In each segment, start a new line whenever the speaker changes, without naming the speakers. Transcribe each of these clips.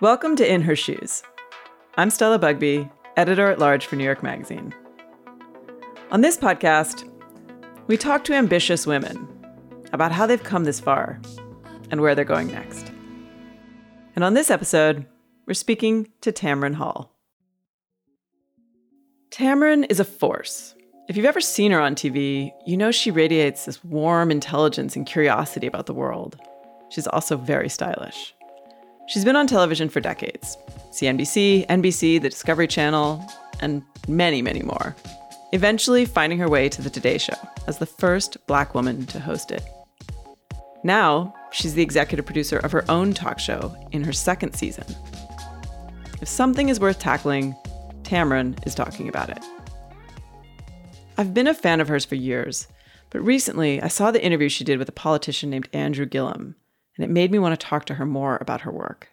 Welcome to In Her Shoes. I'm Stella Bugbee, editor at large for New York Magazine. On this podcast, we talk to ambitious women about how they've come this far and where they're going next. And on this episode, we're speaking to Tamron Hall. Tamron is a force. If you've ever seen her on TV, you know she radiates this warm intelligence and curiosity about the world. She's also very stylish. She's been on television for decades CNBC, NBC, the Discovery Channel, and many, many more. Eventually finding her way to The Today Show as the first black woman to host it. Now, she's the executive producer of her own talk show in her second season. If something is worth tackling, Tamron is talking about it. I've been a fan of hers for years, but recently I saw the interview she did with a politician named Andrew Gillum, and it made me want to talk to her more about her work.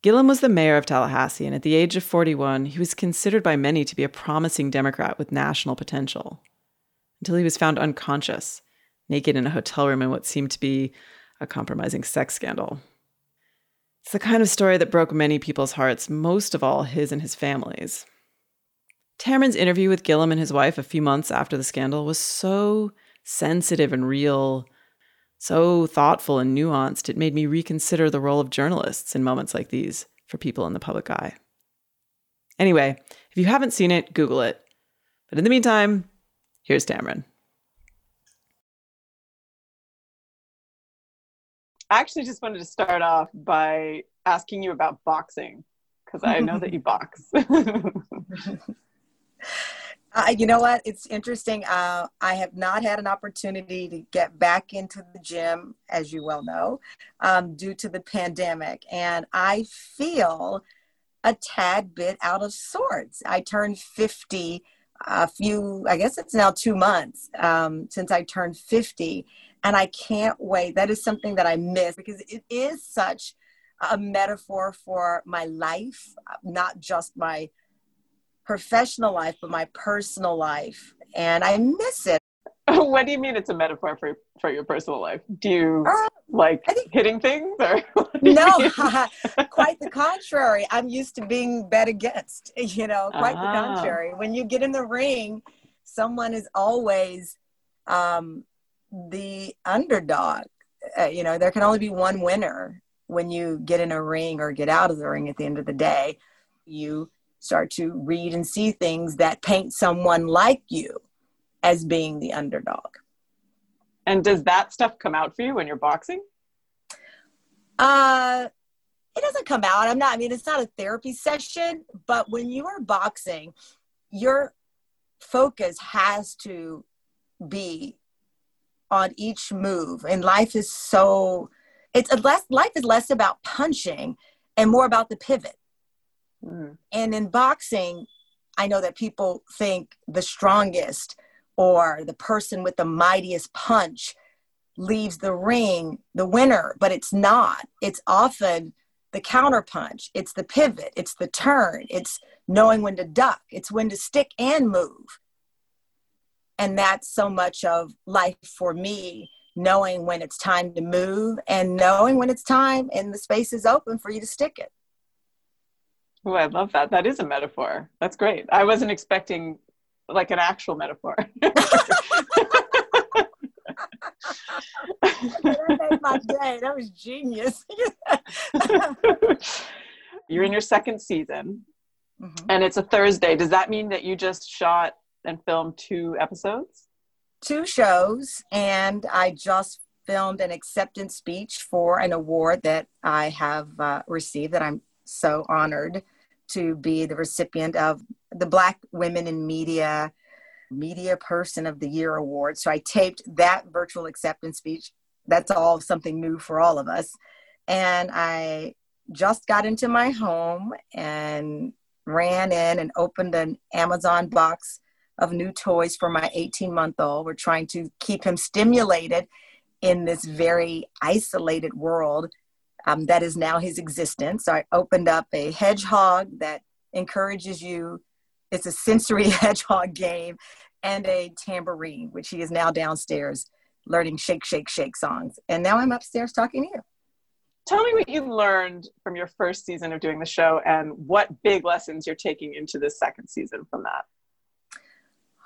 Gillum was the mayor of Tallahassee, and at the age of 41, he was considered by many to be a promising Democrat with national potential. Until he was found unconscious, naked in a hotel room in what seemed to be a compromising sex scandal. It's the kind of story that broke many people's hearts, most of all his and his family's. Tamron's interview with Gillum and his wife a few months after the scandal was so sensitive and real so thoughtful and nuanced, it made me reconsider the role of journalists in moments like these for people in the public eye. Anyway, if you haven't seen it, Google it. But in the meantime, here's Tamron.
I actually just wanted to start off by asking you about boxing because I know that you box.
You know what? It's interesting. Uh, I have not had an opportunity to get back into the gym, as you well know, um, due to the pandemic. And I feel a tad bit out of sorts. I turned 50 a few, I guess it's now two months um, since I turned 50. And I can't wait. That is something that I miss because it is such a metaphor for my life, not just my professional life, but my personal life. And I miss it.
what do you mean it's a metaphor for, for your personal life? Do you uh, like think, hitting things or?
no, quite the contrary. I'm used to being bet against, you know, quite the ah. contrary. When you get in the ring, someone is always um, the underdog. Uh, you know, there can only be one winner when you get in a ring or get out of the ring at the end of the day. You start to read and see things that paint someone like you as being the underdog.
And does that stuff come out for you when you're boxing?
Uh, it doesn't come out. I'm not, I mean, it's not a therapy session, but when you are boxing, your focus has to be on each move. And life is so, it's a less, life is less about punching and more about the pivot. Mm. And in boxing, I know that people think the strongest or the person with the mightiest punch leaves the ring the winner, but it's not. It's often the counter punch, it's the pivot, it's the turn, it's knowing when to duck, it's when to stick and move. And that's so much of life for me, knowing when it's time to move and knowing when it's time and the space is open for you to stick it.
Oh, I love that. That is a metaphor. That's great. I wasn't expecting like an actual metaphor.
that made my day. That was genius.
You're in your second season, mm-hmm. and it's a Thursday. Does that mean that you just shot and filmed two episodes?
Two shows, and I just filmed an acceptance speech for an award that I have uh, received that I'm so honored to be the recipient of the Black Women in Media Media Person of the Year award. So I taped that virtual acceptance speech. That's all something new for all of us. And I just got into my home and ran in and opened an Amazon box of new toys for my 18 month old. We're trying to keep him stimulated in this very isolated world um, that is now his existence. So I opened up a hedgehog that encourages you. It's a sensory hedgehog game and a tambourine, which he is now downstairs learning shake, shake, shake songs. And now I'm upstairs talking to you.
tell me what you learned from your first season of doing the show and what big lessons you're taking into the second season from that.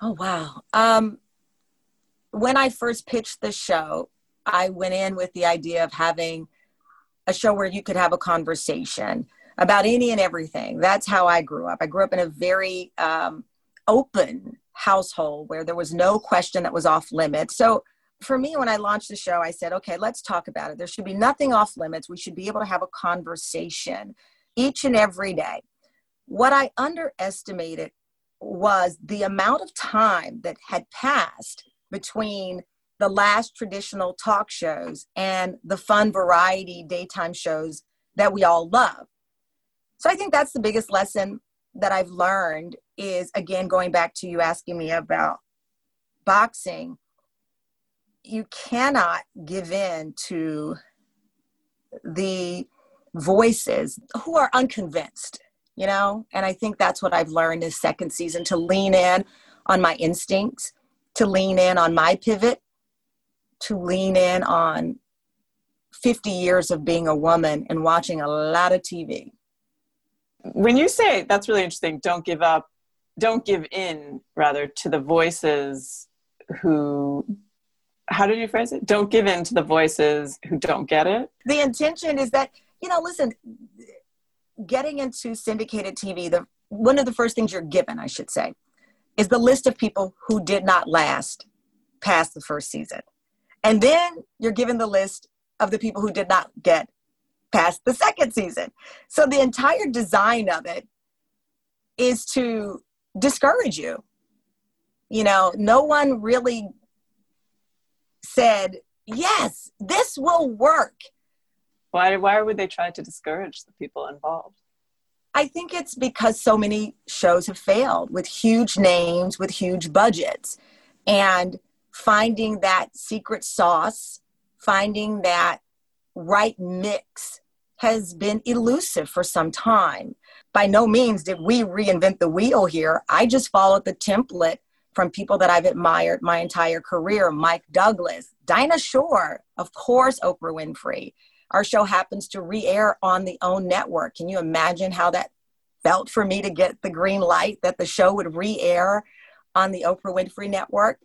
Oh, wow. Um, when I first pitched the show, I went in with the idea of having a show where you could have a conversation about any and everything. That's how I grew up. I grew up in a very um, open household where there was no question that was off limits. So for me, when I launched the show, I said, okay, let's talk about it. There should be nothing off limits. We should be able to have a conversation each and every day. What I underestimated was the amount of time that had passed between the last traditional talk shows and the fun variety daytime shows that we all love. So I think that's the biggest lesson that I've learned is again going back to you asking me about boxing you cannot give in to the voices who are unconvinced you know and i think that's what i've learned this second season to lean in on my instincts to lean in on my pivot to lean in on 50 years of being a woman and watching a lot of tv
when you say that's really interesting don't give up don't give in rather to the voices who how did you phrase it? Don't give in to the voices who don't get it?
The intention is that you know listen getting into syndicated tv the one of the first things you're given i should say is the list of people who did not last past the first season and then you're given the list of the people who did not get past the second season. So the entire design of it is to discourage you. You know, no one really said, yes, this will work.
Why, why would they try to discourage the people involved?
I think it's because so many shows have failed with huge names, with huge budgets. And finding that secret sauce, finding that right mix has been elusive for some time. By no means did we reinvent the wheel here. I just followed the template from people that I've admired my entire career Mike Douglas, Dinah Shore, of course, Oprah Winfrey. Our show happens to re air on the OWN network. Can you imagine how that felt for me to get the green light that the show would re air on the Oprah Winfrey network?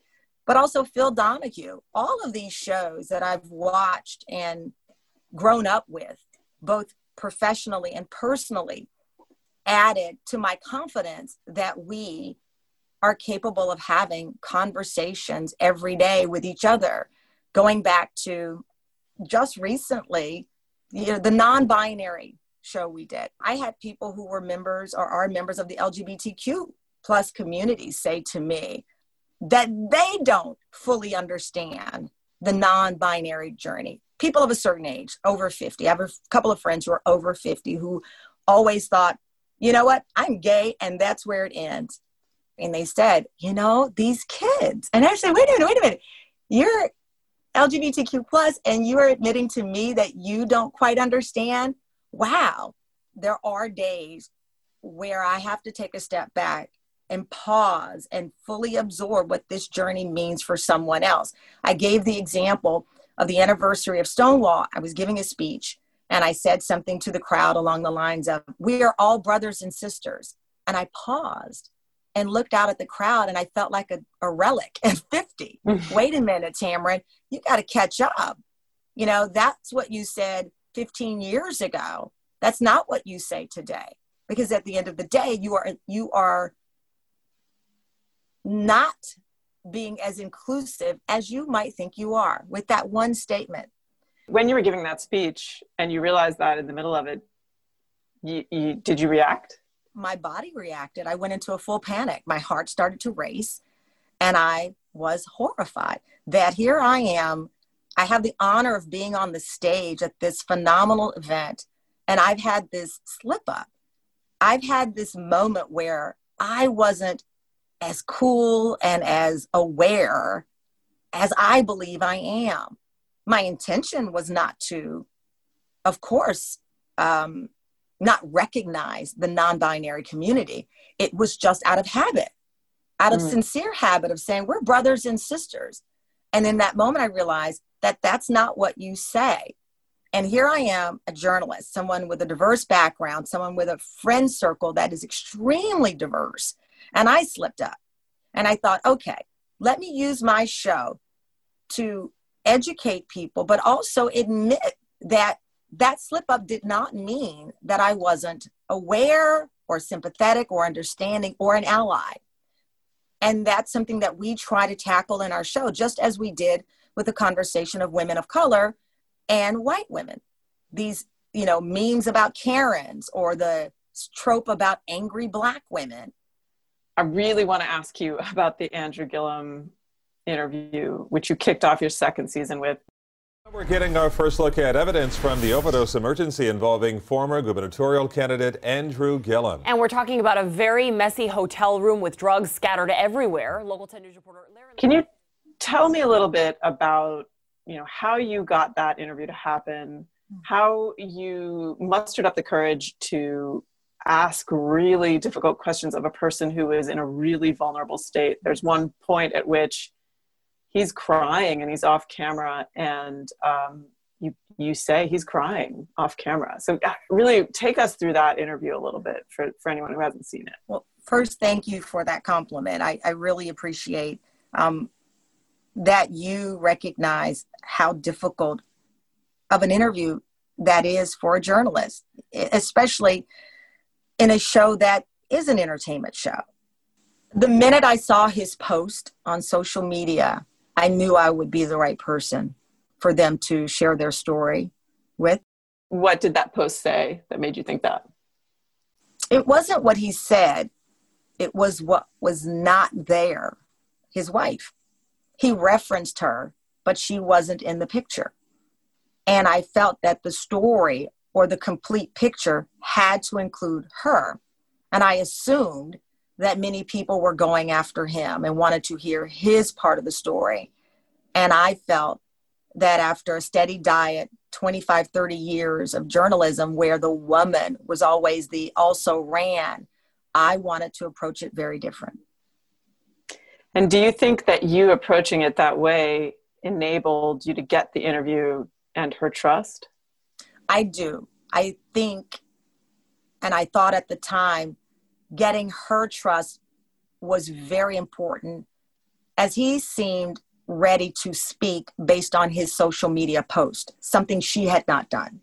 But also Phil Donahue. All of these shows that I've watched and grown up with both professionally and personally, added to my confidence that we are capable of having conversations every day with each other. Going back to just recently, you know, the non binary show we did, I had people who were members or are members of the LGBTQ plus community say to me that they don't fully understand the non binary journey people of a certain age, over 50. I have a couple of friends who are over 50 who always thought, you know what, I'm gay and that's where it ends. And they said, you know, these kids. And I said, wait a minute, wait a minute. You're LGBTQ plus and you're admitting to me that you don't quite understand. Wow. There are days where I have to take a step back and pause and fully absorb what this journey means for someone else. I gave the example of the anniversary of Stonewall, I was giving a speech and I said something to the crowd along the lines of, We are all brothers and sisters. And I paused and looked out at the crowd and I felt like a, a relic at 50. Wait a minute, Tamron, you got to catch up. You know, that's what you said 15 years ago. That's not what you say today. Because at the end of the day, you are you are not being as inclusive as you might think you are with that one statement.
When you were giving that speech and you realized that in the middle of it, you, you, did you react?
My body reacted. I went into a full panic. My heart started to race and I was horrified that here I am. I have the honor of being on the stage at this phenomenal event and I've had this slip up. I've had this moment where I wasn't as cool and as aware as I believe I am. My intention was not to, of course, um, not recognize the non binary community. It was just out of habit, out of mm. sincere habit of saying, we're brothers and sisters. And in that moment, I realized that that's not what you say. And here I am, a journalist, someone with a diverse background, someone with a friend circle that is extremely diverse. And I slipped up. And I thought, okay, let me use my show to educate people, but also admit that that slip up did not mean that I wasn't aware or sympathetic or understanding or an ally. And that's something that we try to tackle in our show, just as we did with the conversation of women of color and white women. These, you know, memes about Karens or the trope about angry black women.
I really want to ask you about the Andrew Gillum interview, which you kicked off your second season with.
We're getting our first look at evidence from the overdose emergency involving former gubernatorial candidate Andrew Gillum.
And we're talking about a very messy hotel room with drugs scattered everywhere. Local 10 News reporter Larry.
Can you tell me a little bit about, you know, how you got that interview to happen, hmm. how you mustered up the courage to ask really difficult questions of a person who is in a really vulnerable state. There's one point at which he's crying and he's off camera and um, you you say he's crying off camera. So uh, really take us through that interview a little bit for, for anyone who hasn't seen it.
Well first thank you for that compliment. I, I really appreciate um, that you recognize how difficult of an interview that is for a journalist especially in a show that is an entertainment show the minute i saw his post on social media I knew I would be the right person for them to share their story with.
What did that post say that made you think that?
It wasn't what he said, it was what was not there his wife. He referenced her, but she wasn't in the picture. And I felt that the story or the complete picture had to include her. And I assumed that many people were going after him and wanted to hear his part of the story. And I felt that after a steady diet, 25, 30 years of journalism where the woman was always the also ran, I wanted to approach it very different.
And do you think that you approaching it that way enabled you to get the interview and her trust?
I do. I think, and I thought at the time, getting her trust was very important as he seemed ready to speak based on his social media post, something she had not done.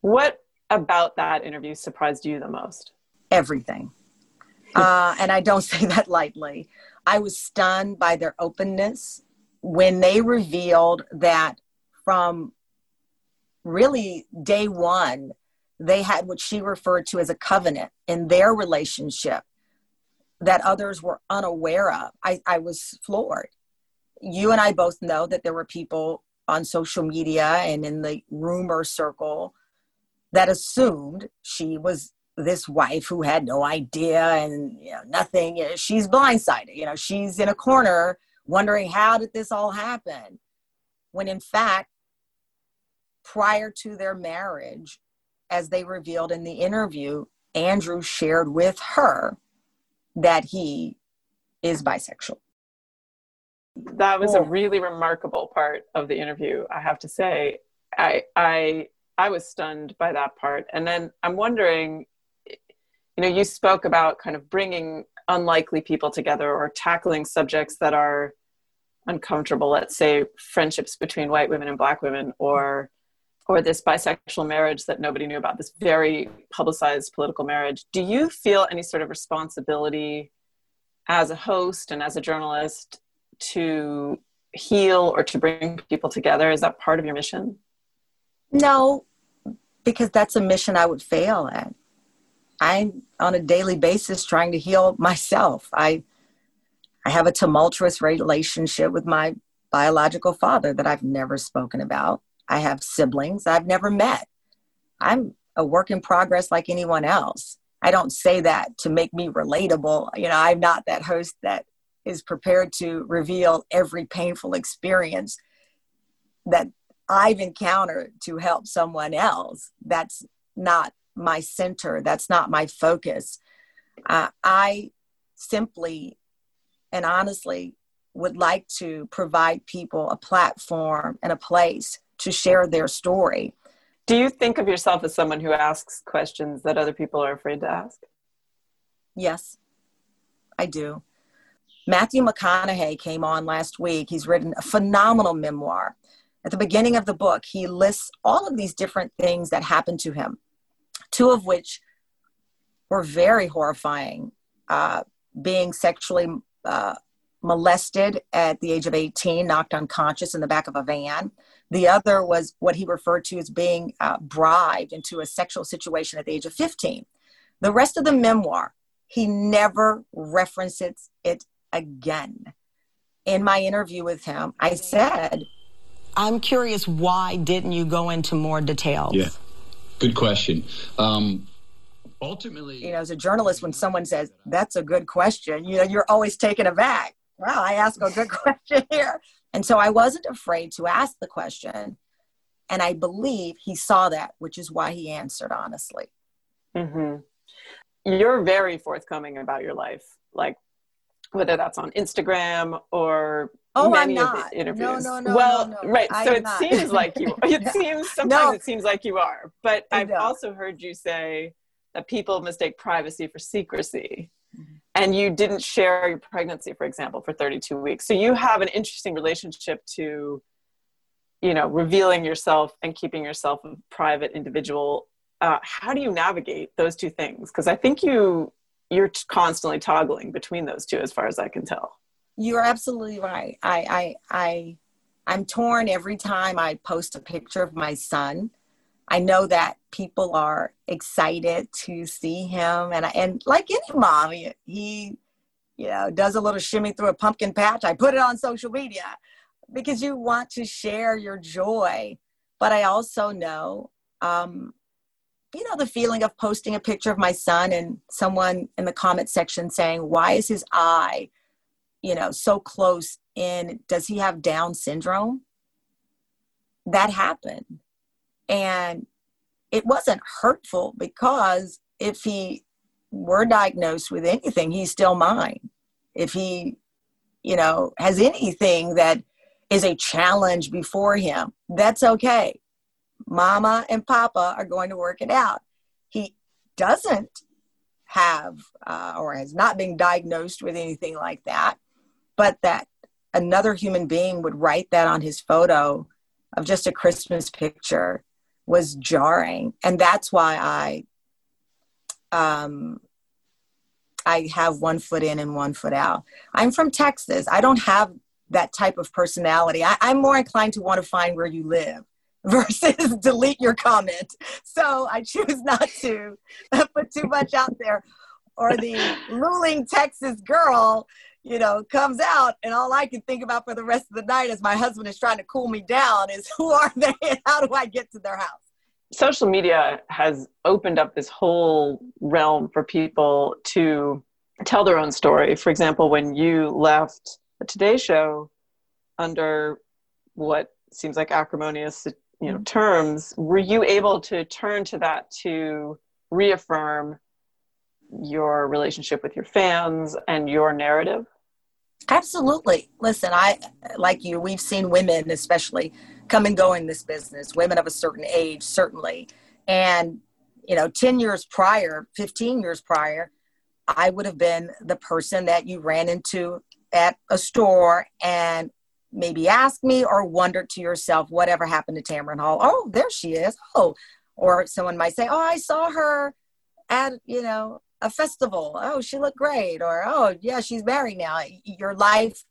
What about that interview surprised you the most?
Everything. uh, and I don't say that lightly. I was stunned by their openness when they revealed that from really day one, they had what she referred to as a covenant in their relationship that others were unaware of. I, I was floored. You and I both know that there were people on social media and in the rumor circle that assumed she was this wife who had no idea and you know, nothing. She's blindsided. You know, she's in a corner wondering how did this all happen? When in fact, prior to their marriage, as they revealed in the interview, Andrew shared with her that he is bisexual.
That was a really remarkable part of the interview, I have to say. I I I was stunned by that part. And then I'm wondering you know, you spoke about kind of bringing unlikely people together or tackling subjects that are uncomfortable, let's say friendships between white women and black women or or this bisexual marriage that nobody knew about, this very publicized political marriage. Do you feel any sort of responsibility as a host and as a journalist to heal or to bring people together? Is that part of your mission?
No, because that's a mission I would fail at. I'm on a daily basis trying to heal myself. I I have a tumultuous relationship with my biological father that I've never spoken about. I have siblings I've never met. I'm a work in progress like anyone else. I don't say that to make me relatable. You know, I'm not that host that is prepared to reveal every painful experience that I've encountered to help someone else. That's not my center, that's not my focus. Uh, I simply and honestly would like to provide people a platform and a place to share their story.
Do you think of yourself as someone who asks questions that other people are afraid to ask?
Yes, I do. Matthew McConaughey came on last week. He's written a phenomenal memoir. At the beginning of the book, he lists all of these different things that happened to him, two of which were very horrifying. Uh, being sexually uh, molested at the age of 18, knocked unconscious in the back of a van. The other was what he referred to as being uh, bribed into a sexual situation at the age of 15. The rest of the memoir, he never references it again. In my interview with him, I said,
I'm curious, why didn't you go into more details?
Yeah, good question. Um, ultimately,
you know, as a journalist, when someone says, that's a good question, you know, you're always taken aback. Wow, I asked a good question here. And so I wasn't afraid to ask the question. And I believe he saw that, which is why he answered honestly.
Mm-hmm. You're very forthcoming about your life, like whether that's on Instagram or
oh,
many
I'm
of
not.
the interviews.
No, no, no.
Well,
no, no.
right.
I
so it
not.
seems like you. It seems sometimes
No.
it seems like you are, but I've also heard you say that people mistake privacy for secrecy.
Mm-hmm.
And you didn't share your pregnancy, for example, for 32 weeks. So you have an interesting relationship to, you know, revealing yourself and keeping yourself a private individual. Uh, how do you navigate those two things? Because I think you you're constantly toggling between those two, as far as I can tell.
You're absolutely right. I, I, I, I'm torn every time I post a picture of my son. I know that people are excited to see him, and I, and like any mom, he, he, you know, does a little shimmy through a pumpkin patch. I put it on social media because you want to share your joy. But I also know, um, you know, the feeling of posting a picture of my son and someone in the comment section saying, "Why is his eye?" you know so close in does he have down syndrome that happened and it wasn't hurtful because if he were diagnosed with anything he's still mine. If he you know has anything that is a challenge before him that's okay. Mama and papa are going to work it out. He doesn't have uh, or has not been diagnosed with anything like that but that another human being would write that on his photo of just a Christmas picture was jarring. And that's why I um I have one foot in and one foot out. I'm from Texas. I don't have that type of personality. I, I'm more inclined to want to find where you live versus delete your comment. So I choose not to put too much out there. Or the Luling Texas girl you know, comes out, and all I can think about for the rest of the night as my husband is trying to cool me down is who are they and how do I get to their house?
social media has opened up this whole realm for people to tell their own story. For example, when you left the Today Show under what seems like acrimonious, you know, terms, were you able to turn to that to reaffirm your relationship with your fans and your narrative?
Absolutely. Listen, I like you, we've seen women especially come and go in this business, women of a certain age, certainly. And, you know, 10 years prior, 15 years prior, I would have been the person that you ran into at a store and maybe asked me or wondered to yourself, whatever happened to Tamron Hall? Oh, there she is. Oh, or someone might say, oh, I saw her at, you know, a festival. Oh, she looked great. Or, oh, yeah, she's married now. Your life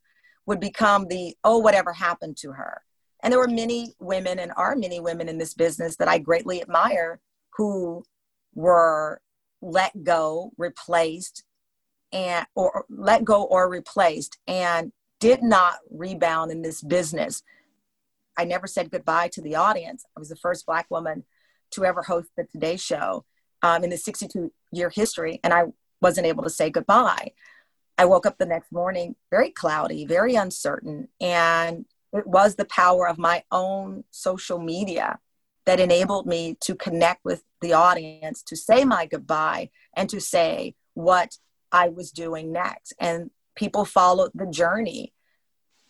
would become the, oh, whatever happened to her. And there were many women and are many women in this business that I greatly admire who were let go, replaced, and or let go or replaced and did not rebound in this business. I never said goodbye to the audience. I was the first black woman to ever host the Today Show um, in the 62 year history, and I wasn't able to say goodbye. I woke up the next morning very cloudy, very uncertain, and it was the power of my own social media that enabled me to connect with the audience, to say my goodbye, and to say what I was doing next. And people followed the journey.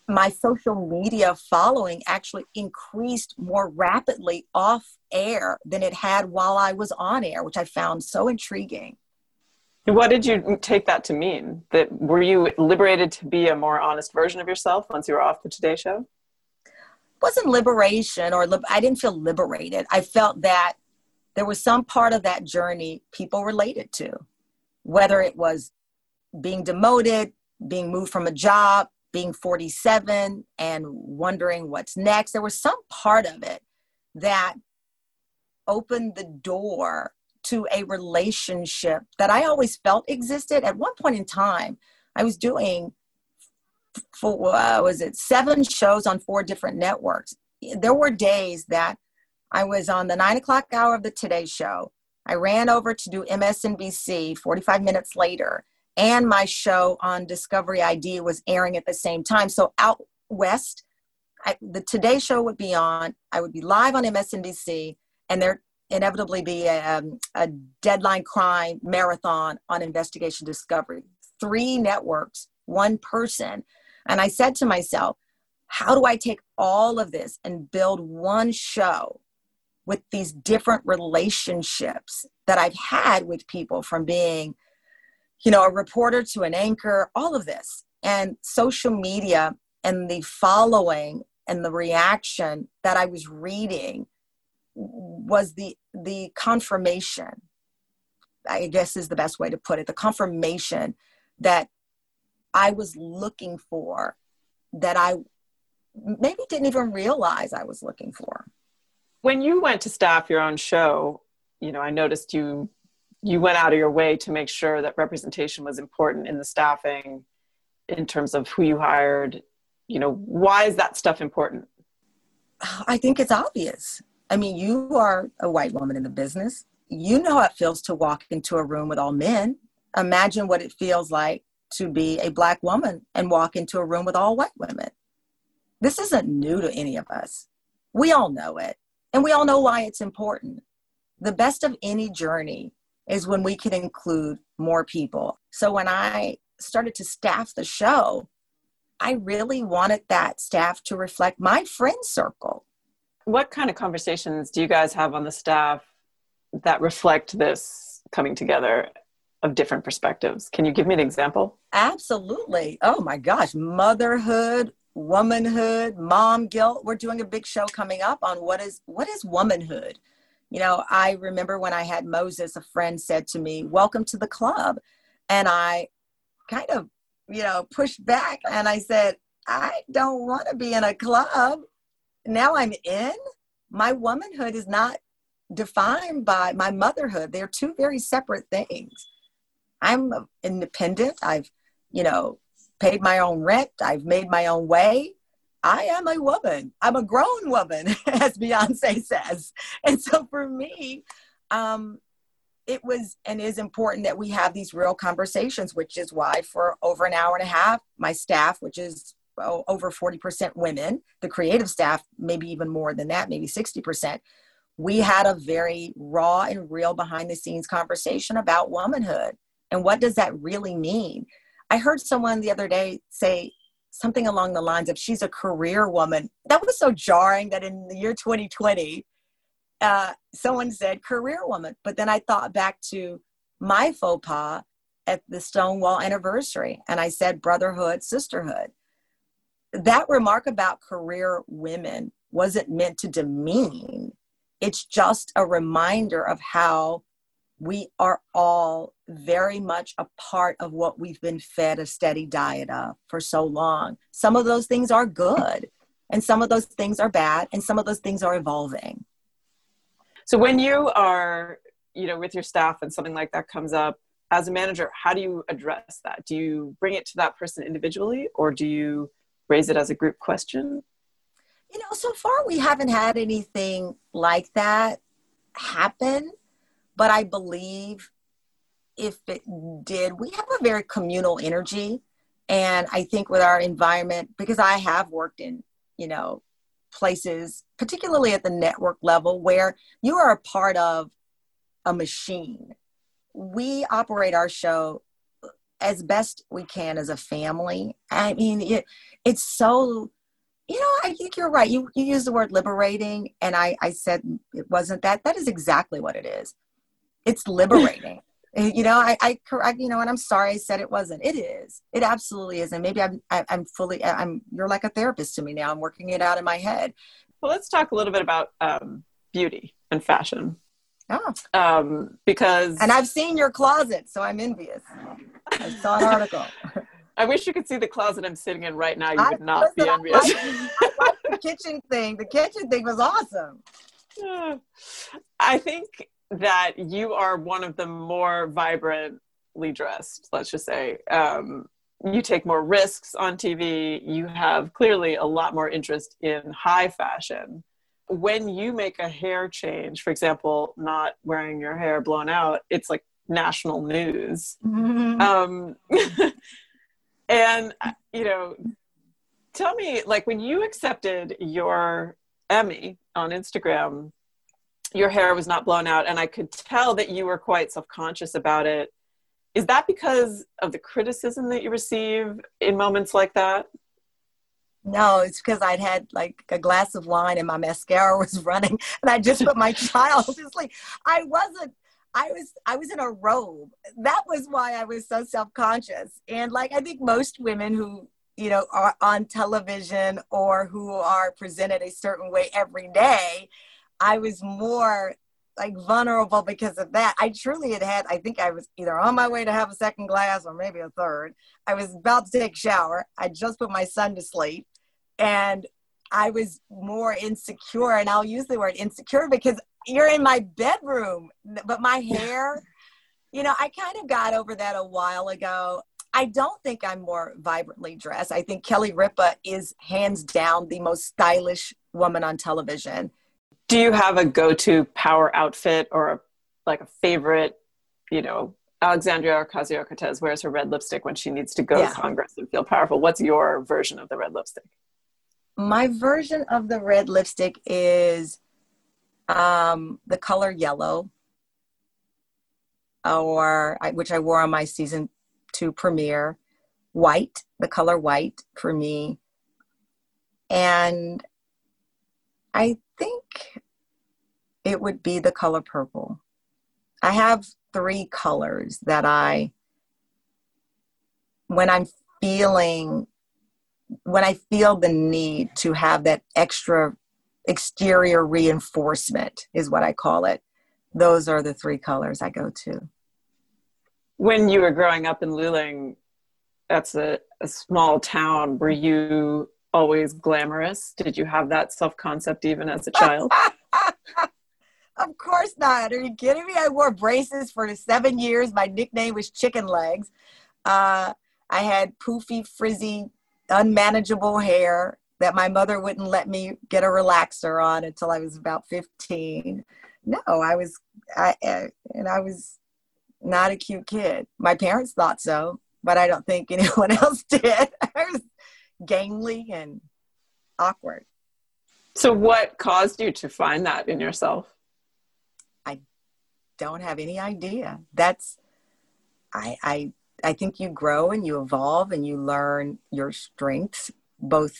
My social media following actually increased more rapidly off air than it had while I was on air, which I found so intriguing.
What did you take that to mean? That were you liberated to be a more honest version of yourself once you were off the Today Show?
It wasn't liberation or li- I didn't feel liberated. I felt that there was some part of that journey people related to, whether it was being demoted, being moved from a job, being 47 and wondering what's next. There was some part of it that opened the door to a relationship that I always felt existed. At one point in time, I was doing for uh, was it seven shows on four different networks. There were days that I was on the nine o'clock hour of the Today Show. I ran over to do MSNBC 45 minutes later and my show on Discovery ID was airing at the same time. So out west, I, the Today Show would be on. I would be live on MSNBC, and there inevitably be a, um, a deadline crime marathon on Investigation Discovery. Three networks, one person. And I said to myself, how do I take all of this and build one show with these different relationships that I've had with people from being you know, a reporter to an anchor, all of this. And social media and the following and the reaction that I was reading was the the confirmation i guess is the best way to put it the confirmation that i was looking for that i maybe didn't even realize i was looking for
when you went to staff your own show you know i noticed you you went out of your way to make sure that representation was important in the staffing in terms of who you hired. You know why is that stuff important?
I think it's obvious. I mean you are a white woman in the business. You know how it feels to walk into a room with all men. Imagine what it feels like to be a black woman and walk into a room with all white women. This isn't new to any of us. We all know it and we all know why it's important. The best of any journey is when we can include more people. So when I started to staff the show, I really wanted that staff to reflect my friend circle.
What kind of conversations do you guys have on the staff that reflect this coming together of different perspectives? Can you give me an example?
Absolutely. Oh my gosh, motherhood, womanhood, mom guilt. We're doing a big show coming up on what is what is womanhood? You know, I remember when I had Moses, a friend said to me, Welcome to the club. And I kind of, you know, pushed back and I said, I don't want to be in a club. Now I'm in. My womanhood is not defined by my motherhood. They're two very separate things. I'm independent. I've, you know, paid my own rent. I've made my own way. I am a woman. I'm a grown woman, as Beyonce says. And so for me, um, it was and is important that we have these real conversations, which is why for over an hour and a half, my staff, which is oh, over 40% women, the creative staff, maybe even more than that, maybe 60%, we had a very raw and real behind the scenes conversation about womanhood. And what does that really mean? I heard someone the other day say, something along the lines of she's a career woman. That was so jarring that in the year 2020, uh, someone said career woman. But then I thought back to my faux pas at the Stonewall anniversary, and I said brotherhood, sisterhood. That remark about career women wasn't meant to demean. It's just a reminder of how we are all very much a part of what we've been fed a steady diet of for so long. Some of those things are good, and some of those things are bad, and some of those things are evolving.
So when you are, you know, with your staff and something like that comes up, as a manager, how do you address that? Do you bring it to that person individually, or do you raise it as a group question?
You know, so far we haven't had anything like that happen but I believe if it did, we have a very communal energy. And I think with our environment, because I have worked in, you know, places, particularly at the network level, where you are a part of a machine. We operate our show as best we can as a family. I mean, it, it's so, you know, I think you're right. You, you use the word liberating, and I, I said it wasn't that. That is exactly what it is. It's liberating. you know, I, I, correct, you know, and I'm sorry I said it wasn't. It is. It absolutely is. And maybe I'm, I, am i am fully, I'm, you're like a therapist to me now. I'm working it out in my head.
Well, let's talk a little bit about um, beauty and fashion.
Oh.
Um, because
and I've seen your closet, so I'm envious. I saw an article.
I wish you could see the closet I'm sitting in right now. You would I, not listen, be envious.
I like, the kitchen thing. The kitchen thing was awesome.
I think that you are one of the more vibrantly dressed. Let's just say um, you take more risks on TV. You have clearly a lot more interest in high fashion when you make a hair change, for example, not wearing your hair blown out, it's like national news. Mm-hmm. Um, and, you know, tell me, like, when you accepted your Emmy on Instagram, your hair was not blown out, and I could tell that you were quite self conscious about it. Is that because of the criticism that you receive in moments like that?
No, it's because I'd had like a glass of wine and my mascara was running, and I just put my child to sleep. I wasn't. I was I was in a robe. That was why I was so self conscious. And like I think most women who you know are on television or who are presented a certain way every day, I was more like vulnerable because of that. I truly had had, I think I was either on my way to have a second glass or maybe a third. I was about to take a shower. I just put my son to sleep and I was more insecure. And I'll use the word insecure because you're in my bedroom, but my hair, you know, I kind of got over that a while ago. I don't think I'm more vibrantly dressed. I think Kelly Ripa is hands down the most stylish woman on television.
Do you have a go-to power outfit or a, like a favorite, you know, Alexandria Ocasio-Cortez wears her red lipstick when she needs to go yeah. to Congress and feel powerful. What's your version of the red lipstick?
my version of the red lipstick is um, the color yellow, or which I wore on my season two premiere. White, the color white for me, and I think it would be the color purple. I have three colors that I, when I'm feeling when I feel the need to have that extra exterior reinforcement, is what I call it. Those are the three colors I go to.
When you were growing up in Luling, that's a, a small town. Were you always glamorous? Did you have that self concept even as a child?
of course not. Are you kidding me? I wore braces for seven years. My nickname was Chicken Legs. Uh, I had poofy, frizzy unmanageable hair that my mother wouldn't let me get a relaxer on until I was about 15. No, I was, I, and I was not a cute kid. My parents thought so, but I don't think anyone else did. I was gangly and awkward.
So, what caused you to find that in yourself?
I don't have any idea. That's, I, I I think you grow and you evolve and you learn your strengths, both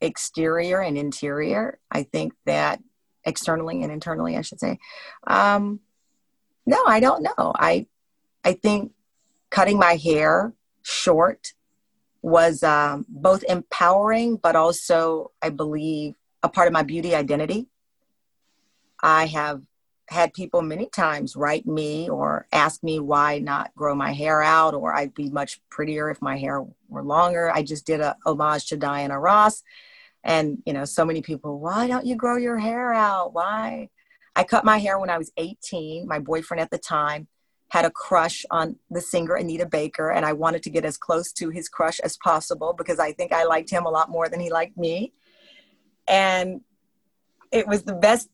exterior and interior. I think that externally and internally, I should say. Um, no, I don't know. I I think cutting my hair short was um, both empowering, but also, I believe, a part of my beauty identity. I have had people many times write me or ask me why not grow my hair out or I'd be much prettier if my hair were longer. I just did a homage to Diana Ross. And, you know, so many people, why don't you grow your hair out? Why? I cut my hair when I was 18. My boyfriend at the time had a crush on the singer Anita Baker, and I wanted to get as close to his crush as possible because I think I liked him a lot more than he liked me. And it was the best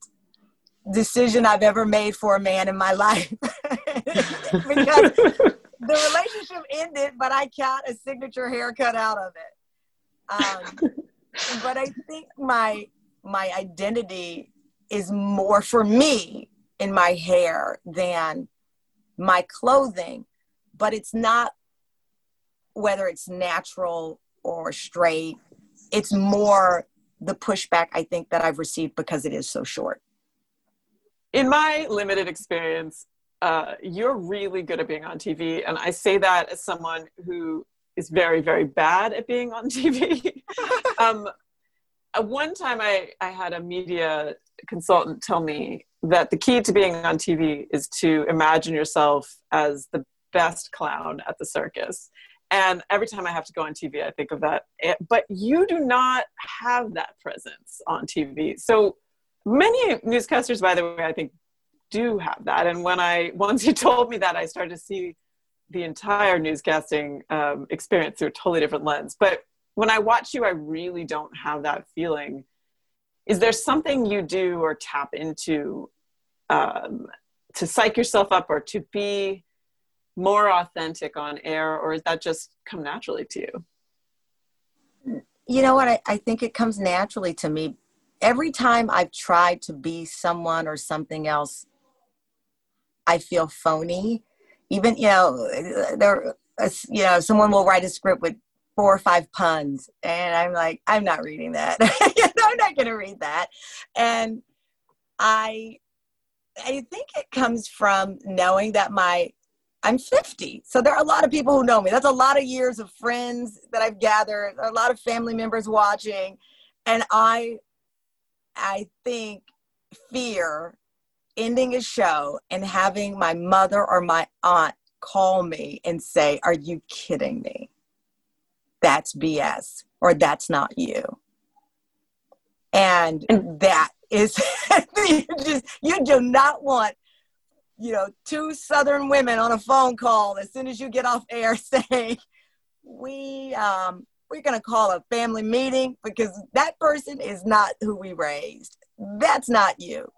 decision I've ever made for a man in my life. because the relationship ended, but I got a signature haircut out of it. Um, but I think my my identity is more for me in my hair than my clothing. But it's not whether it's natural or straight. It's more the pushback I think that I've received because it is so short.
In my limited experience, uh, you're really good at being on TV. And I say that as someone who is very, very bad at being on TV. um, uh, one time I, I had a media consultant tell me that the key to being on TV is to imagine yourself as the best clown at the circus. And every time I have to go on TV, I think of that. Eh, but you do not have that presence on TV. So many newscasters, by the way, I think do have that. And when I, once you told me that, I started to see the entire newscasting um, experience through a totally different lens. But when I watch you, I really don't have that feeling. Is there something you do or tap into um, to psych yourself up or to be more authentic on air, or is that just come naturally to you?
You know what? I, I think it comes naturally to me. Every time I've tried to be someone or something else, I feel phony. Even, you know, there, you know, someone will write a script with four or five puns, and I'm like, I'm not reading that. I'm not going to read that. And I, I think it comes from knowing that my I'm 50. So there are a lot of people who know me. That's a lot of years of friends that I've gathered, a lot of family members watching. And I I think fear ending a show and having my mother or my aunt call me and say, Are you kidding me? That's BS or that's not you. And that is you just you do not want you know, two Southern women on a phone call as soon as you get off air saying, we, um, we're going to call a family meeting because that person is not who we raised. That's not you.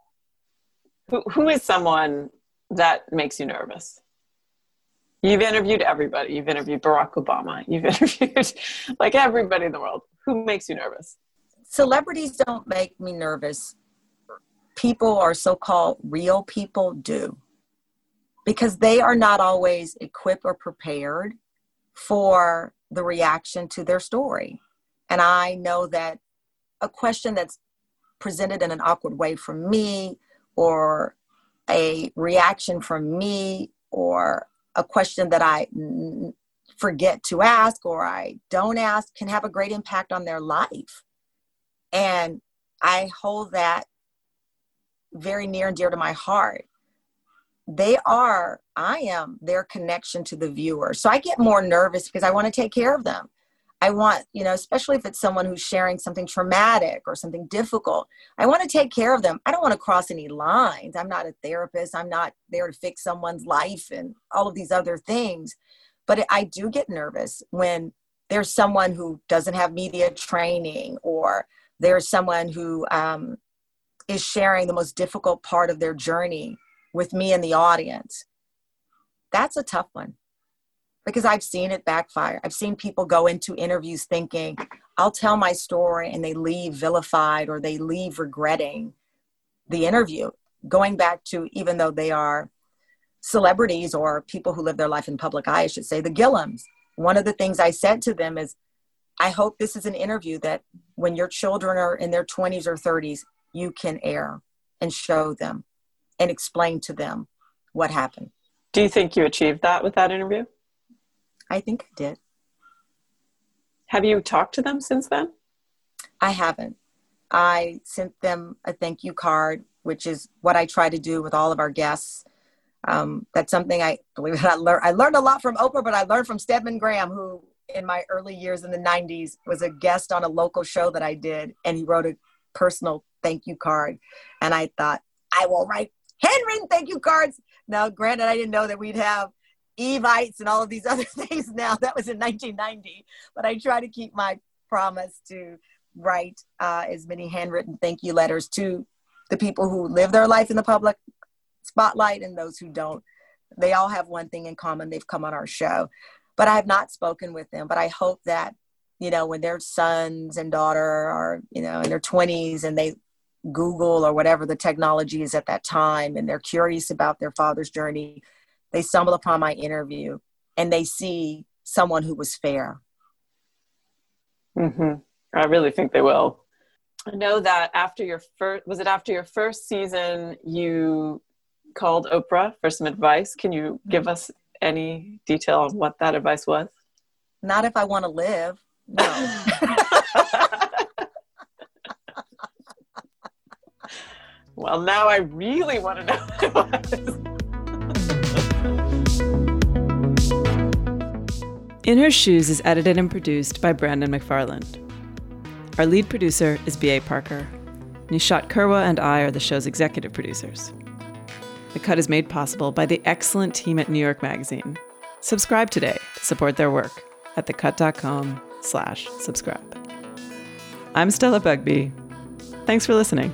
Who, who is someone that makes you nervous? You've interviewed everybody. You've interviewed Barack Obama. You've interviewed like everybody in the world. Who makes you nervous?
Celebrities don't make me nervous. People or so called real people do because they are not always equipped or prepared for the reaction to their story. And I know that a question that's presented in an awkward way from me, or a reaction from me, or a question that I forget to ask or I don't ask can have a great impact on their life. And I hold that very near and dear to my heart. They are i am their connection to the viewer. So i get more nervous because i want to take care of them i want you know especially if it's someone who's sharing something traumatic or something difficult i want to take care of them. I don't want to cross any lines. I'm not a therapist. I'm not there to fix someone's life and all of these other things. But i do get nervous when there's someone who doesn't have media training or there's someone who um, is sharing the most difficult part of their journey with me and the audience, that's a tough one because I've seen it backfire. I've seen people go into interviews thinking, I'll tell my story, and they leave vilified or they leave regretting the interview. Going back to even though they are celebrities or people who live their life in public eye, I should say, the Gillums. One of the things I said to them is, I hope this is an interview that when your children are in their 20s or 30s, you can air and show them and explain to them what happened.
Do you think you achieved that with that interview?
I think I did.
Have you talked to them since then?
I haven't. I sent them a thank you card, which is what I try to do with all of our guests. Um, that's something I believe it I learned. I learned a lot from Oprah, but I learned from Stedman Graham, who in my early years in the 90s was a guest on a local show that I did, and he wrote a personal thank you card. And I thought, I will write handwritten thank you cards. Now, granted, I didn't know that we'd have Evites and all of these other things now. That was in 1990. But I try to keep my promise to write uh, as many handwritten thank you letters to the people who live their life in the public spotlight and those who don't. They all have one thing in common. They've come on our show. But I have not spoken with them. But I hope that, you know, when their sons and daughter are, you know, in their 20s and they Google or whatever the technology is at that time, and they're curious about their father's journey, they stumble upon my interview and they see someone who was fair.
Mm-hmm. I really think they will. I know that after your first, was it after your first season, you called Oprah for some advice. Can you give us any detail on what that advice was?
Not if I want to live. No.
well, now I really want to know
In Her Shoes is edited and produced by Brandon McFarland. Our lead producer is B.A. Parker. Nishat Kurwa and I are the show's executive producers. The Cut is made possible by the excellent team at New York Magazine. Subscribe today to support their work at thecut.com slash subscribe. I'm Stella Bugbee. Thanks for listening.